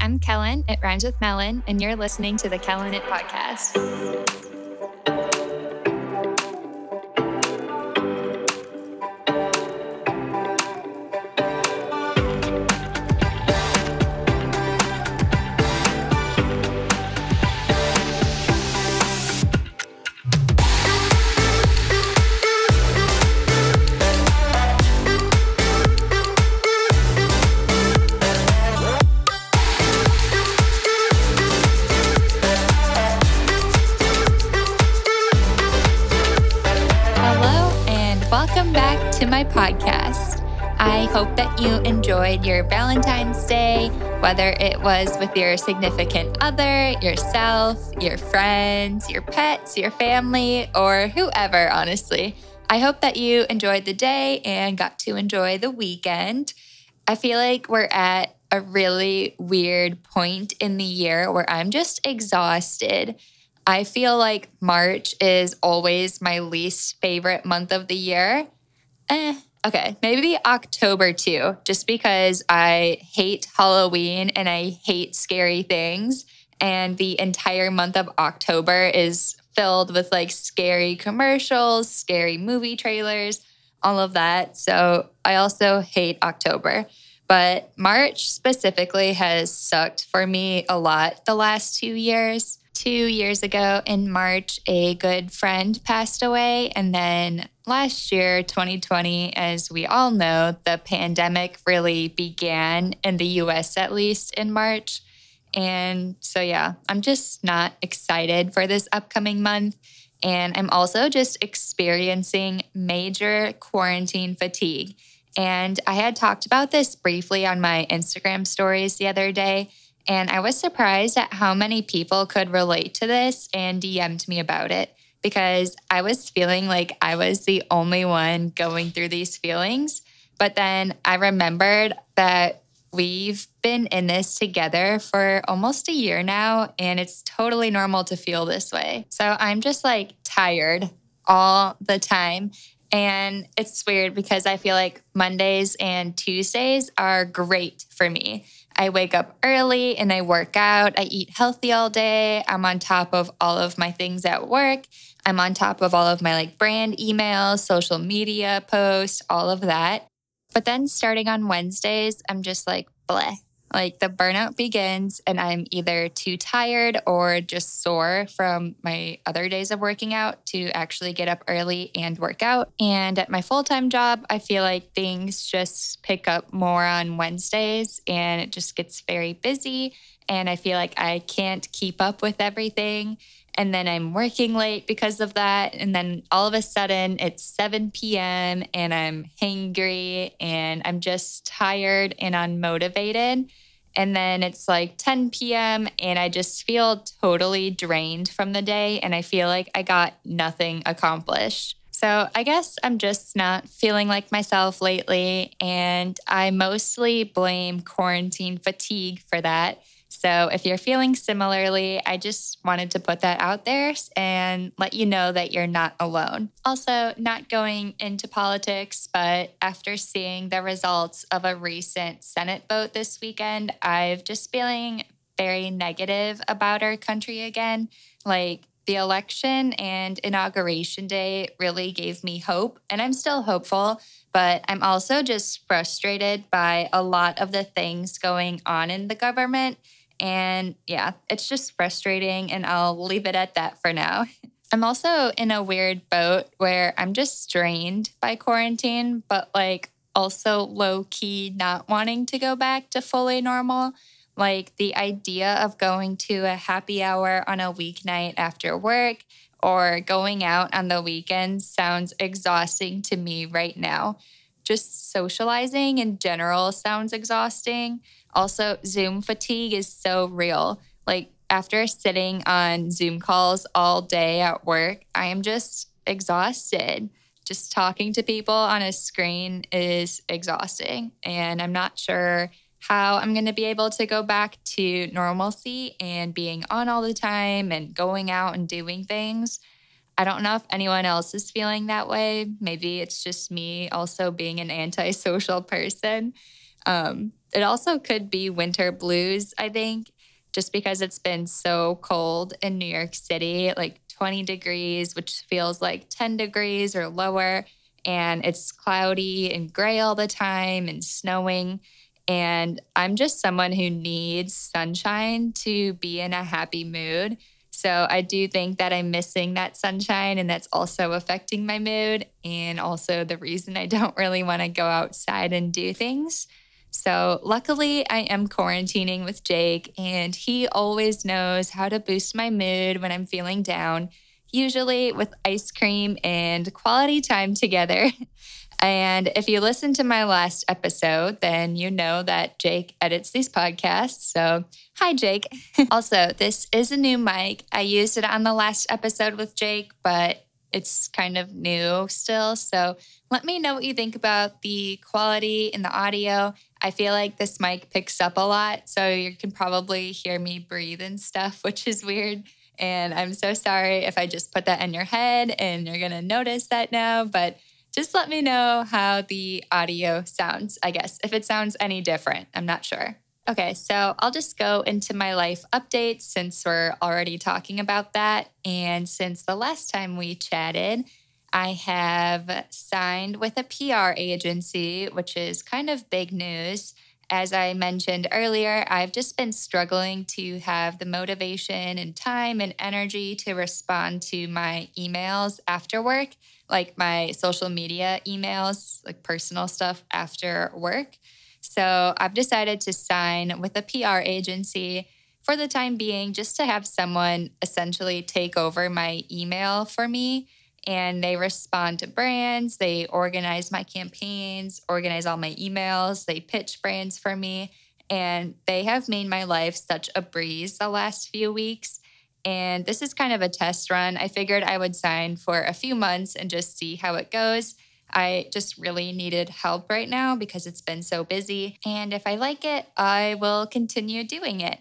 I'm Kellen. It rhymes with melon, and you're listening to the Kellen It Podcast. Whether it was with your significant other, yourself, your friends, your pets, your family, or whoever, honestly. I hope that you enjoyed the day and got to enjoy the weekend. I feel like we're at a really weird point in the year where I'm just exhausted. I feel like March is always my least favorite month of the year. Eh, Okay, maybe October too, just because I hate Halloween and I hate scary things. And the entire month of October is filled with like scary commercials, scary movie trailers, all of that. So I also hate October. But March specifically has sucked for me a lot the last two years two years ago in March, a good friend passed away. And then last year, 2020, as we all know, the pandemic really began in the US at least in March. And so, yeah, I'm just not excited for this upcoming month. And I'm also just experiencing major quarantine fatigue. And I had talked about this briefly on my Instagram stories the other day. And I was surprised at how many people could relate to this and DM'd me about it because I was feeling like I was the only one going through these feelings. But then I remembered that we've been in this together for almost a year now, and it's totally normal to feel this way. So I'm just like tired all the time. And it's weird because I feel like Mondays and Tuesdays are great for me. I wake up early and I work out. I eat healthy all day. I'm on top of all of my things at work. I'm on top of all of my like brand emails, social media posts, all of that. But then starting on Wednesdays, I'm just like, bleh. Like the burnout begins, and I'm either too tired or just sore from my other days of working out to actually get up early and work out. And at my full time job, I feel like things just pick up more on Wednesdays and it just gets very busy. And I feel like I can't keep up with everything. And then I'm working late because of that. And then all of a sudden it's 7 p.m. and I'm hangry and I'm just tired and unmotivated. And then it's like 10 p.m. and I just feel totally drained from the day. And I feel like I got nothing accomplished. So I guess I'm just not feeling like myself lately. And I mostly blame quarantine fatigue for that. So if you're feeling similarly, I just wanted to put that out there and let you know that you're not alone. Also, not going into politics, but after seeing the results of a recent Senate vote this weekend, I've just feeling very negative about our country again. Like the election and inauguration day really gave me hope, and I'm still hopeful, but I'm also just frustrated by a lot of the things going on in the government and yeah, it's just frustrating. And I'll leave it at that for now. I'm also in a weird boat where I'm just strained by quarantine, but like also low key not wanting to go back to fully normal. Like the idea of going to a happy hour on a weeknight after work or going out on the weekends sounds exhausting to me right now. Just socializing in general sounds exhausting. Also, Zoom fatigue is so real. Like after sitting on Zoom calls all day at work, I am just exhausted. Just talking to people on a screen is exhausting. And I'm not sure how I'm going to be able to go back to normalcy and being on all the time and going out and doing things. I don't know if anyone else is feeling that way. Maybe it's just me also being an antisocial person. Um, it also could be winter blues, I think, just because it's been so cold in New York City, like 20 degrees, which feels like 10 degrees or lower. And it's cloudy and gray all the time and snowing. And I'm just someone who needs sunshine to be in a happy mood. So I do think that I'm missing that sunshine, and that's also affecting my mood, and also the reason I don't really want to go outside and do things. So, luckily, I am quarantining with Jake, and he always knows how to boost my mood when I'm feeling down, usually with ice cream and quality time together. And if you listen to my last episode, then you know that Jake edits these podcasts. So, hi, Jake. also, this is a new mic. I used it on the last episode with Jake, but it's kind of new still. So, let me know what you think about the quality in the audio. I feel like this mic picks up a lot. So, you can probably hear me breathe and stuff, which is weird. And I'm so sorry if I just put that in your head and you're going to notice that now. But just let me know how the audio sounds, I guess, if it sounds any different. I'm not sure. Okay, so I'll just go into my life updates since we're already talking about that. And since the last time we chatted, I have signed with a PR agency, which is kind of big news. As I mentioned earlier, I've just been struggling to have the motivation and time and energy to respond to my emails after work like my social media emails, like personal stuff after work. So I've decided to sign with a PR agency for the time being, just to have someone essentially take over my email for me. And they respond to brands, they organize my campaigns, organize all my emails, they pitch brands for me. And they have made my life such a breeze the last few weeks. And this is kind of a test run. I figured I would sign for a few months and just see how it goes. I just really needed help right now because it's been so busy. And if I like it, I will continue doing it.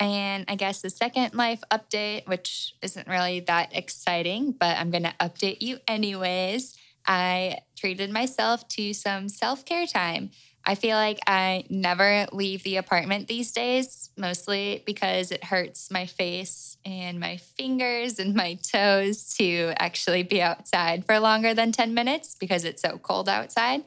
And I guess the second life update, which isn't really that exciting, but I'm going to update you anyways. I treated myself to some self care time. I feel like I never leave the apartment these days, mostly because it hurts my face and my fingers and my toes to actually be outside for longer than 10 minutes because it's so cold outside.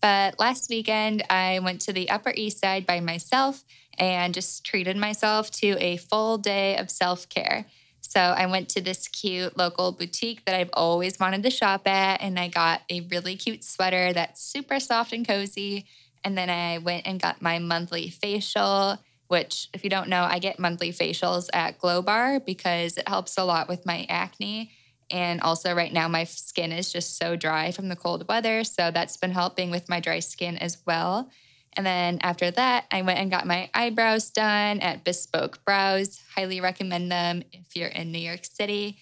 But last weekend, I went to the Upper East Side by myself and just treated myself to a full day of self care. So I went to this cute local boutique that I've always wanted to shop at, and I got a really cute sweater that's super soft and cozy and then I went and got my monthly facial, which, if you don't know, I get monthly facials at Glow Bar because it helps a lot with my acne. And also, right now, my skin is just so dry from the cold weather. So that's been helping with my dry skin as well. And then after that, I went and got my eyebrows done at Bespoke Brows. Highly recommend them if you're in New York City.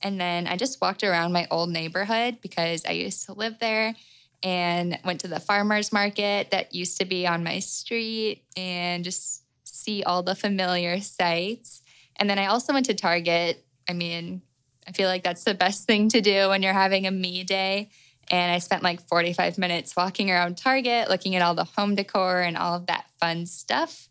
And then I just walked around my old neighborhood because I used to live there and went to the farmers market that used to be on my street and just see all the familiar sights. And then I also went to Target. I mean, I feel like that's the best thing to do when you're having a me day. And I spent like 45 minutes walking around Target, looking at all the home decor and all of that fun stuff.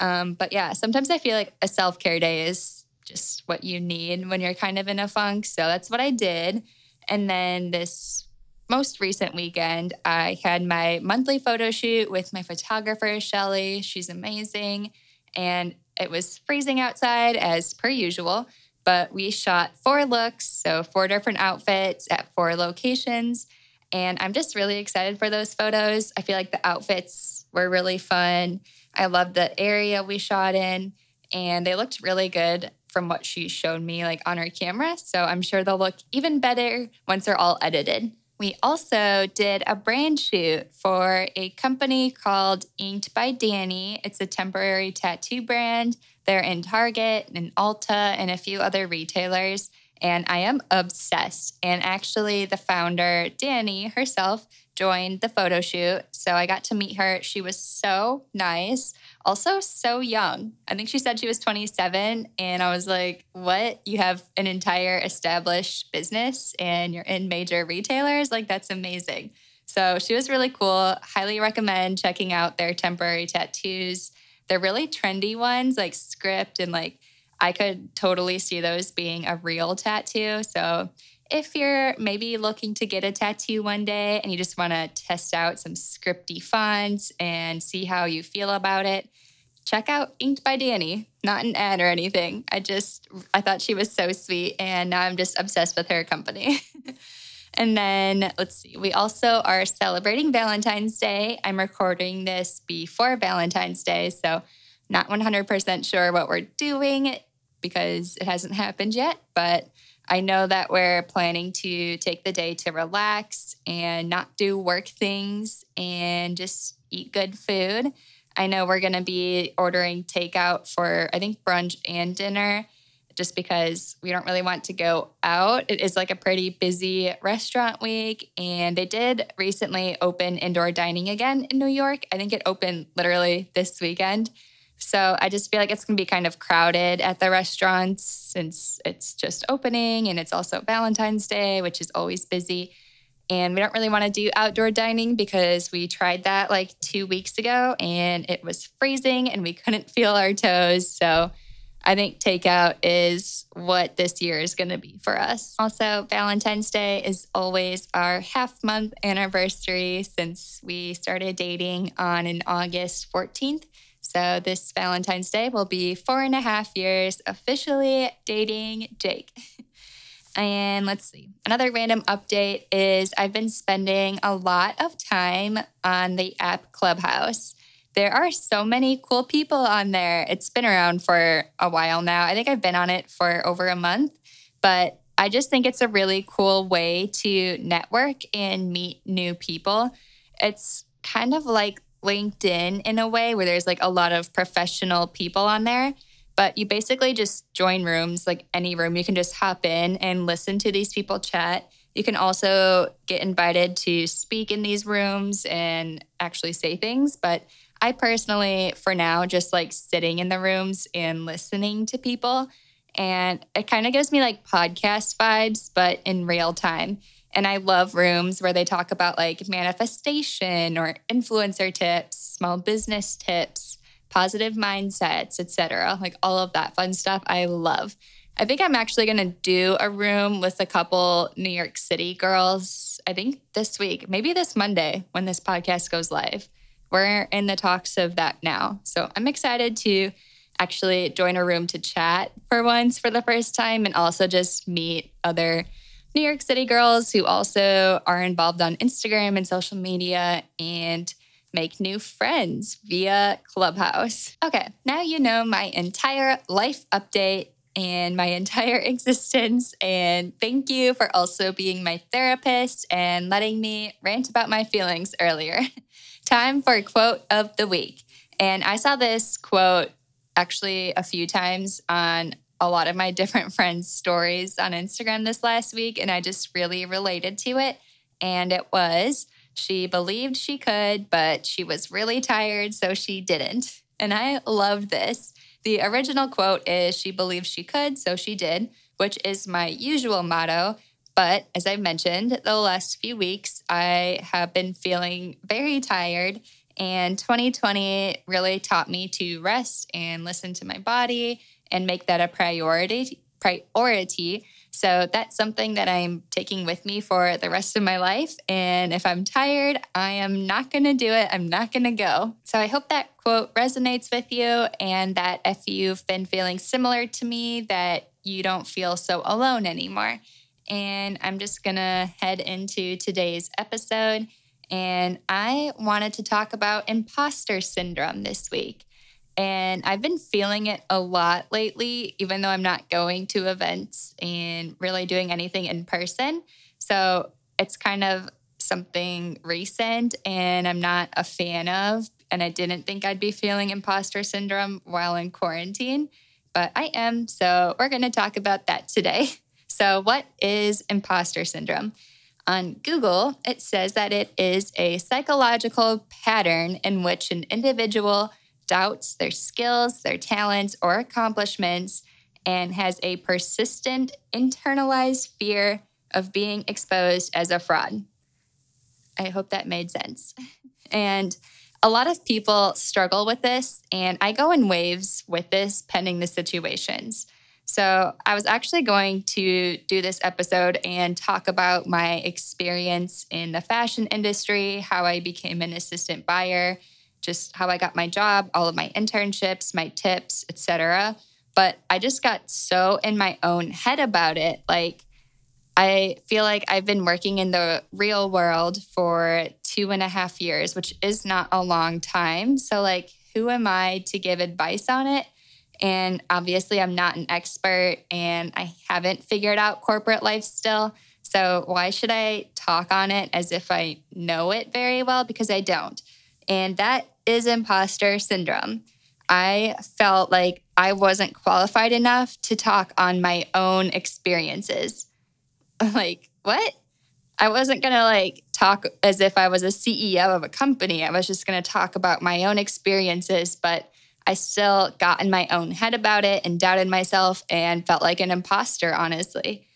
Um, but yeah, sometimes I feel like a self care day is just what you need when you're kind of in a funk. So that's what I did. And then this most recent weekend, I had my monthly photo shoot with my photographer, Shelly. She's amazing. And it was freezing outside as per usual, but we shot four looks, so four different outfits at four locations. And I'm just really excited for those photos. I feel like the outfits were really fun. I love the area we shot in, and they looked really good from what she showed me like on her camera. So I'm sure they'll look even better once they're all edited. We also did a brand shoot for a company called Inked by Danny. It's a temporary tattoo brand. They're in Target and Ulta and a few other retailers. And I am obsessed. And actually, the founder, Danny herself, joined the photo shoot. So I got to meet her. She was so nice also so young. I think she said she was 27. And I was like, what? You have an entire established business and you're in major retailers? Like, that's amazing. So she was really cool. Highly recommend checking out their temporary tattoos. They're really trendy ones, like script, and like I could totally see those being a real tattoo. So if you're maybe looking to get a tattoo one day and you just want to test out some scripty fonts and see how you feel about it, check out Inked by Danny. Not an ad or anything. I just I thought she was so sweet and now I'm just obsessed with her company. and then let's see. We also are celebrating Valentine's Day. I'm recording this before Valentine's Day, so not 100% sure what we're doing because it hasn't happened yet, but I know that we're planning to take the day to relax and not do work things and just eat good food. I know we're going to be ordering takeout for, I think, brunch and dinner just because we don't really want to go out. It is like a pretty busy restaurant week. And they did recently open indoor dining again in New York. I think it opened literally this weekend. So I just feel like it's going to be kind of crowded at the restaurants since it's just opening and it's also Valentine's Day, which is always busy. And we don't really want to do outdoor dining because we tried that like two weeks ago and it was freezing and we couldn't feel our toes. So I think takeout is what this year is going to be for us. Also, Valentine's Day is always our half month anniversary since we started dating on an August 14th. So this Valentine's Day will be four and a half years officially dating Jake. and let's see. Another random update is I've been spending a lot of time on the app Clubhouse. There are so many cool people on there. It's been around for a while now. I think I've been on it for over a month, but I just think it's a really cool way to network and meet new people. It's kind of like LinkedIn in a way where there's like a lot of professional people on there. But you basically just join rooms, like any room. You can just hop in and listen to these people chat. You can also get invited to speak in these rooms and actually say things. But I personally, for now, just like sitting in the rooms and listening to people. And it kind of gives me like podcast vibes, but in real time. And I love rooms where they talk about like manifestation or influencer tips, small business tips, positive mindsets, etc. Like all of that fun stuff I love. I think I'm actually going to do a room with a couple New York City girls. I think this week, maybe this Monday when this podcast goes live. We're in the talks of that now. So I'm excited to actually join a room to chat for once for the first time and also just meet other New York City girls who also are involved on Instagram and social media and make new friends via Clubhouse. Okay, now you know my entire life update and my entire existence. And thank you for also being my therapist and letting me rant about my feelings earlier. Time for quote of the week. And I saw this quote actually a few times on a lot of my different friends' stories on Instagram this last week, and I just really related to it. And it was she believed she could, but she was really tired, so she didn't. And I love this. The original quote is She believed she could, so she did, which is my usual motto. But as I mentioned, the last few weeks, I have been feeling very tired. And 2020 really taught me to rest and listen to my body and make that a priority priority. So that's something that I'm taking with me for the rest of my life. And if I'm tired, I am not going to do it. I'm not going to go. So I hope that quote resonates with you and that if you've been feeling similar to me, that you don't feel so alone anymore. And I'm just going to head into today's episode. And I wanted to talk about imposter syndrome this week. And I've been feeling it a lot lately, even though I'm not going to events and really doing anything in person. So it's kind of something recent and I'm not a fan of. And I didn't think I'd be feeling imposter syndrome while in quarantine, but I am. So we're going to talk about that today. So, what is imposter syndrome? On Google, it says that it is a psychological pattern in which an individual doubts their skills, their talents, or accomplishments, and has a persistent internalized fear of being exposed as a fraud. I hope that made sense. And a lot of people struggle with this, and I go in waves with this, pending the situations. So, I was actually going to do this episode and talk about my experience in the fashion industry, how I became an assistant buyer, just how I got my job, all of my internships, my tips, etc. But I just got so in my own head about it. Like, I feel like I've been working in the real world for two and a half years, which is not a long time. So, like, who am I to give advice on it? And obviously, I'm not an expert and I haven't figured out corporate life still. So, why should I talk on it as if I know it very well? Because I don't. And that is imposter syndrome. I felt like I wasn't qualified enough to talk on my own experiences. like, what? I wasn't going to like talk as if I was a CEO of a company. I was just going to talk about my own experiences, but I still got in my own head about it and doubted myself and felt like an imposter, honestly.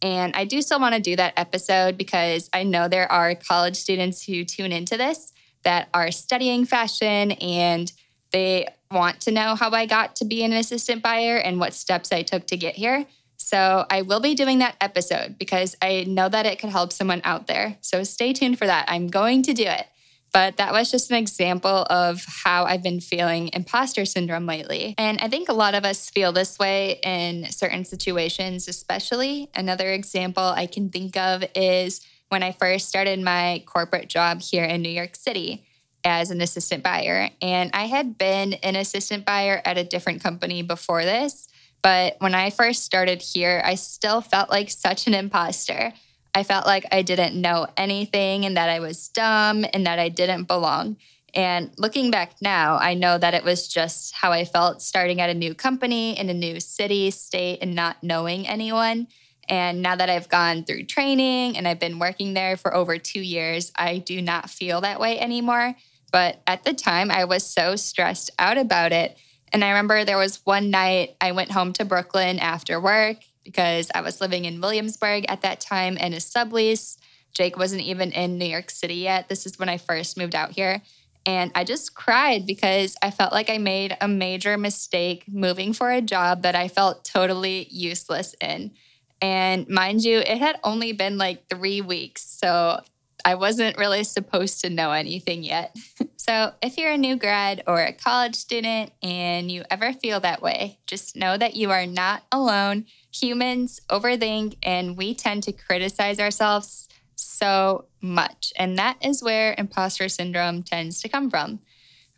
And I do still want to do that episode because I know there are college students who tune into this that are studying fashion and they want to know how I got to be an assistant buyer and what steps I took to get here. So I will be doing that episode because I know that it could help someone out there. So stay tuned for that. I'm going to do it. But that was just an example of how I've been feeling imposter syndrome lately. And I think a lot of us feel this way in certain situations, especially. Another example I can think of is when I first started my corporate job here in New York City as an assistant buyer. And I had been an assistant buyer at a different company before this. But when I first started here, I still felt like such an imposter. I felt like I didn't know anything and that I was dumb and that I didn't belong. And looking back now, I know that it was just how I felt starting at a new company in a new city, state, and not knowing anyone. And now that I've gone through training and I've been working there for over two years, I do not feel that way anymore. But at the time, I was so stressed out about it. And I remember there was one night I went home to Brooklyn after work because I was living in Williamsburg at that time in a sublease. Jake wasn't even in New York City yet. This is when I first moved out here. And I just cried because I felt like I made a major mistake moving for a job that I felt totally useless in. And mind you, it had only been like three weeks. So I wasn't really supposed to know anything yet. so, if you're a new grad or a college student and you ever feel that way, just know that you are not alone. Humans overthink and we tend to criticize ourselves so much. And that is where imposter syndrome tends to come from.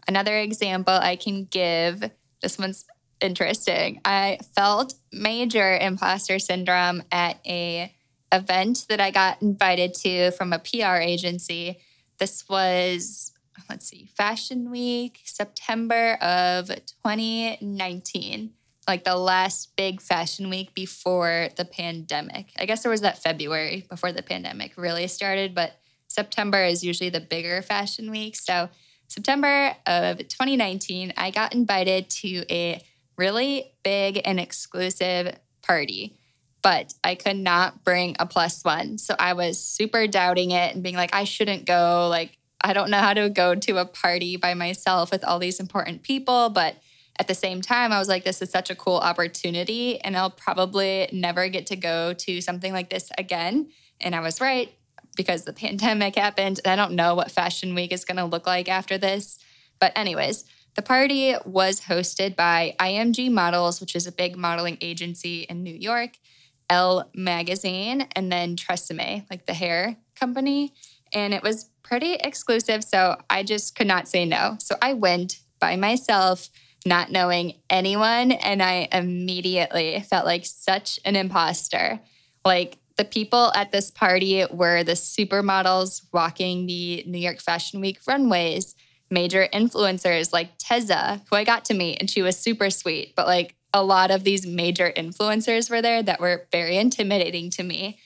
Another example I can give this one's interesting. I felt major imposter syndrome at a event that I got invited to from a PR agency. This was, let's see, Fashion Week, September of 2019, like the last big fashion week before the pandemic. I guess there was that February before the pandemic really started, but September is usually the bigger fashion week. So, September of 2019, I got invited to a really big and exclusive party but I could not bring a plus one. So I was super doubting it and being like, I shouldn't go. Like, I don't know how to go to a party by myself with all these important people. But at the same time, I was like, this is such a cool opportunity. And I'll probably never get to go to something like this again. And I was right because the pandemic happened. I don't know what Fashion Week is going to look like after this. But, anyways, the party was hosted by IMG Models, which is a big modeling agency in New York. Elle magazine and then Tresemme, like the hair company. And it was pretty exclusive. So I just could not say no. So I went by myself, not knowing anyone. And I immediately felt like such an imposter. Like the people at this party were the supermodels walking the New York Fashion Week runways, major influencers like Tezza, who I got to meet, and she was super sweet. But like a lot of these major influencers were there that were very intimidating to me.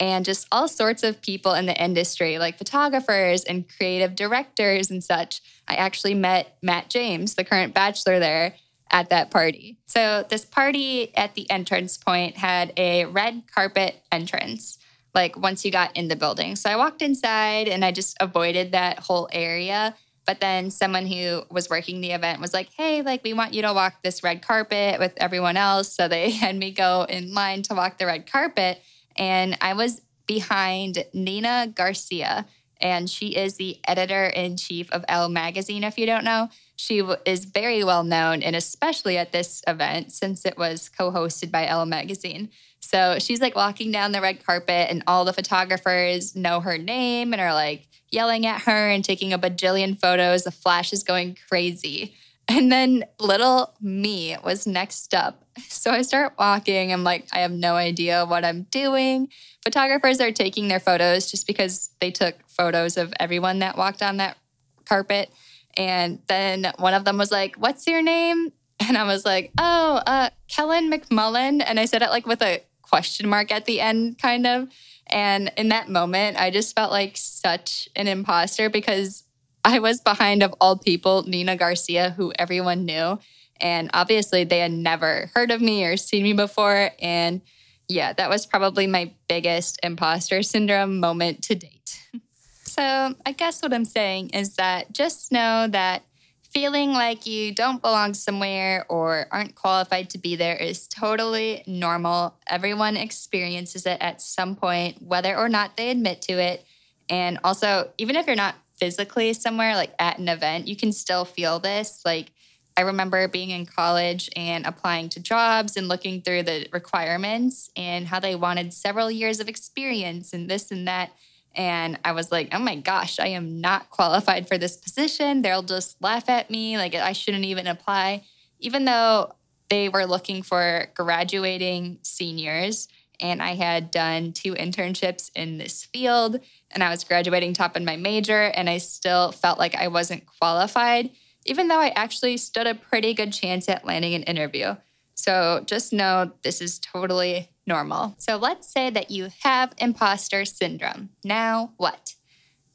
And just all sorts of people in the industry, like photographers and creative directors and such. I actually met Matt James, the current bachelor there, at that party. So, this party at the entrance point had a red carpet entrance, like once you got in the building. So I walked inside and I just avoided that whole area. But then someone who was working the event was like, hey, like, we want you to walk this red carpet with everyone else. So they had me go in line to walk the red carpet. And I was behind Nina Garcia. And she is the editor in chief of Elle Magazine, if you don't know. She is very well known, and especially at this event, since it was co hosted by Elle Magazine. So she's like walking down the red carpet, and all the photographers know her name and are like yelling at her and taking a bajillion photos. The flash is going crazy. And then little me was next up. So I start walking. I'm like, I have no idea what I'm doing. Photographers are taking their photos just because they took photos of everyone that walked on that carpet. And then one of them was like, What's your name? And I was like, Oh, uh, Kellen McMullen. And I said it like with a question mark at the end, kind of. And in that moment, I just felt like such an imposter because I was behind, of all people, Nina Garcia, who everyone knew. And obviously, they had never heard of me or seen me before. And yeah, that was probably my biggest imposter syndrome moment to date. so, I guess what I'm saying is that just know that feeling like you don't belong somewhere or aren't qualified to be there is totally normal. Everyone experiences it at some point, whether or not they admit to it. And also, even if you're not physically somewhere, like at an event, you can still feel this. Like, I remember being in college and applying to jobs and looking through the requirements and how they wanted several years of experience and this and that. And I was like, oh my gosh, I am not qualified for this position. They'll just laugh at me. Like, I shouldn't even apply. Even though they were looking for graduating seniors, and I had done two internships in this field, and I was graduating top in my major, and I still felt like I wasn't qualified, even though I actually stood a pretty good chance at landing an interview. So just know this is totally normal. So let's say that you have imposter syndrome. Now what?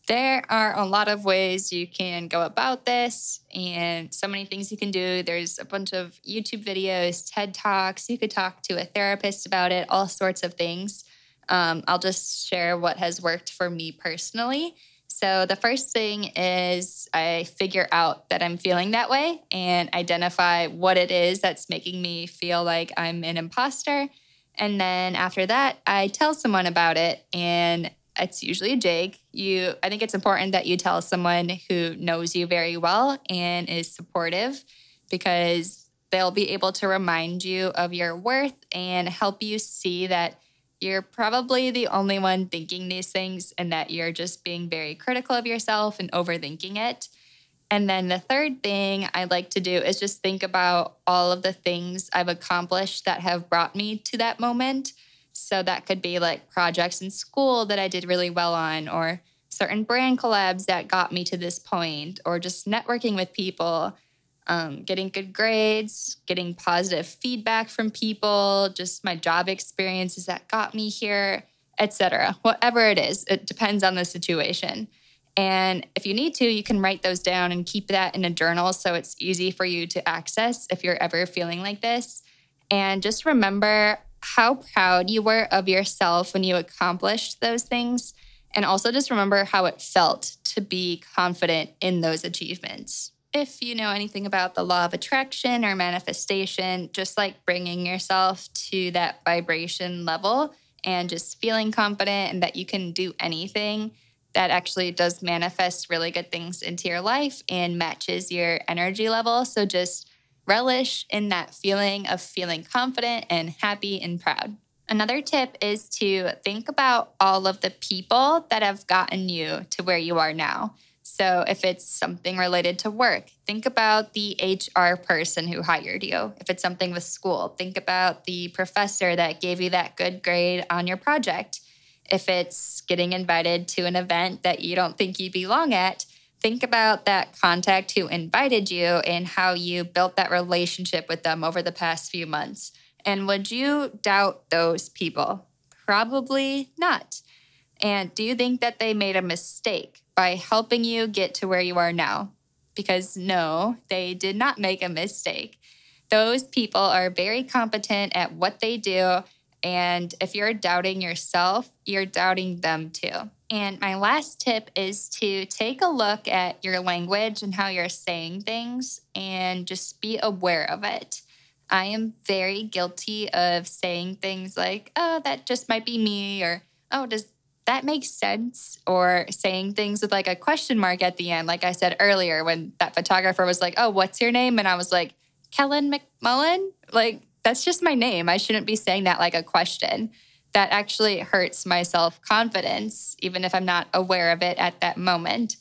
There are a lot of ways you can go about this and so many things you can do. There's a bunch of YouTube videos, TED Talks. You could talk to a therapist about it, all sorts of things. Um, I'll just share what has worked for me personally. So, the first thing is I figure out that I'm feeling that way and identify what it is that's making me feel like I'm an imposter. And then after that, I tell someone about it and it's usually Jake. You I think it's important that you tell someone who knows you very well and is supportive because they'll be able to remind you of your worth and help you see that you're probably the only one thinking these things and that you're just being very critical of yourself and overthinking it. And then the third thing I like to do is just think about all of the things I've accomplished that have brought me to that moment. So that could be like projects in school that I did really well on, or certain brand collabs that got me to this point, or just networking with people, um, getting good grades, getting positive feedback from people, just my job experiences that got me here, etc. Whatever it is, it depends on the situation. And if you need to, you can write those down and keep that in a journal so it's easy for you to access if you're ever feeling like this. And just remember how proud you were of yourself when you accomplished those things. And also just remember how it felt to be confident in those achievements. If you know anything about the law of attraction or manifestation, just like bringing yourself to that vibration level and just feeling confident and that you can do anything that actually does manifest really good things into your life and matches your energy level. So just relish in that feeling of feeling confident and happy and proud. Another tip is to think about all of the people that have gotten you to where you are now. So, if it's something related to work, think about the HR person who hired you. If it's something with school, think about the professor that gave you that good grade on your project. If it's getting invited to an event that you don't think you belong at, think about that contact who invited you and how you built that relationship with them over the past few months. And would you doubt those people? Probably not. And do you think that they made a mistake by helping you get to where you are now? Because no, they did not make a mistake. Those people are very competent at what they do And if you're doubting yourself, you're doubting them too. And my last tip is to take a look at your language and how you're saying things and just be aware of it. I am very guilty of saying things like, oh, that just might be me, or oh, does that make sense? Or saying things with like a question mark at the end. Like I said earlier, when that photographer was like, oh, what's your name? And I was like, Kellen McMullen? Like, that's just my name. I shouldn't be saying that like a question. That actually hurts my self confidence, even if I'm not aware of it at that moment.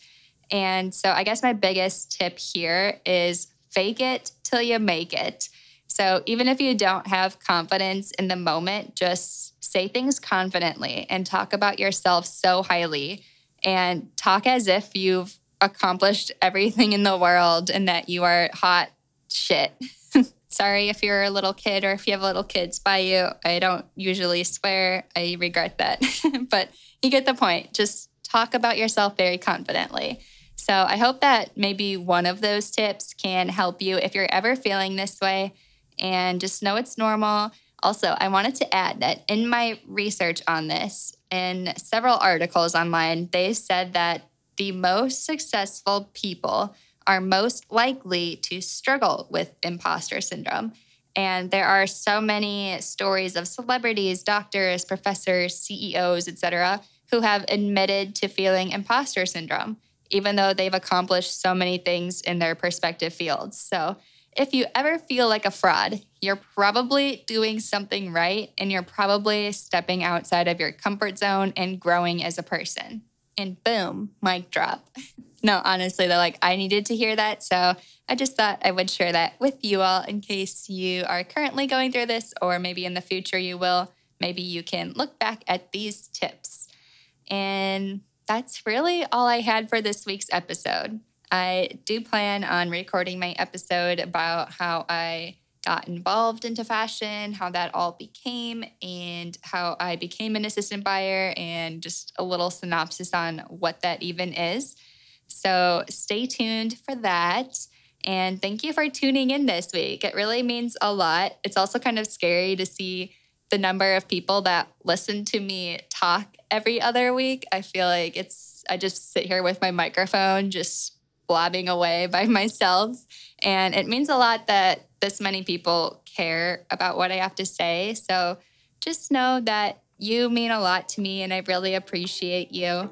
And so I guess my biggest tip here is fake it till you make it. So even if you don't have confidence in the moment, just say things confidently and talk about yourself so highly and talk as if you've accomplished everything in the world and that you are hot shit. Sorry if you're a little kid or if you have little kids by you. I don't usually swear. I regret that. but you get the point. Just talk about yourself very confidently. So I hope that maybe one of those tips can help you if you're ever feeling this way and just know it's normal. Also, I wanted to add that in my research on this, in several articles online, they said that the most successful people are most likely to struggle with imposter syndrome. And there are so many stories of celebrities, doctors, professors, CEOs, etc., who have admitted to feeling imposter syndrome, even though they've accomplished so many things in their respective fields. So if you ever feel like a fraud, you're probably doing something right and you're probably stepping outside of your comfort zone and growing as a person. And boom, mic drop. no, honestly, though, like I needed to hear that. So I just thought I would share that with you all in case you are currently going through this, or maybe in the future you will. Maybe you can look back at these tips. And that's really all I had for this week's episode. I do plan on recording my episode about how I got involved into fashion, how that all became, and how I became an assistant buyer, and just a little synopsis on what that even is. So stay tuned for that. And thank you for tuning in this week. It really means a lot. It's also kind of scary to see the number of people that listen to me talk every other week. I feel like it's, I just sit here with my microphone, just blabbing away by myself. And it means a lot that this many people care about what I have to say. So just know that you mean a lot to me and I really appreciate you.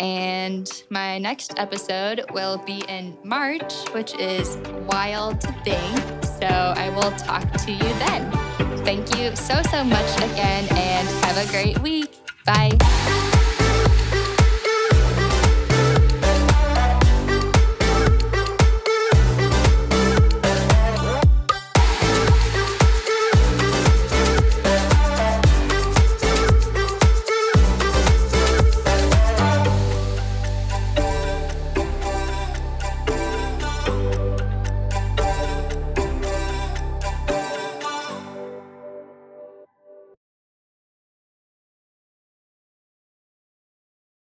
And my next episode will be in March, which is wild to think. So I will talk to you then. Thank you so, so much again and have a great week. Bye.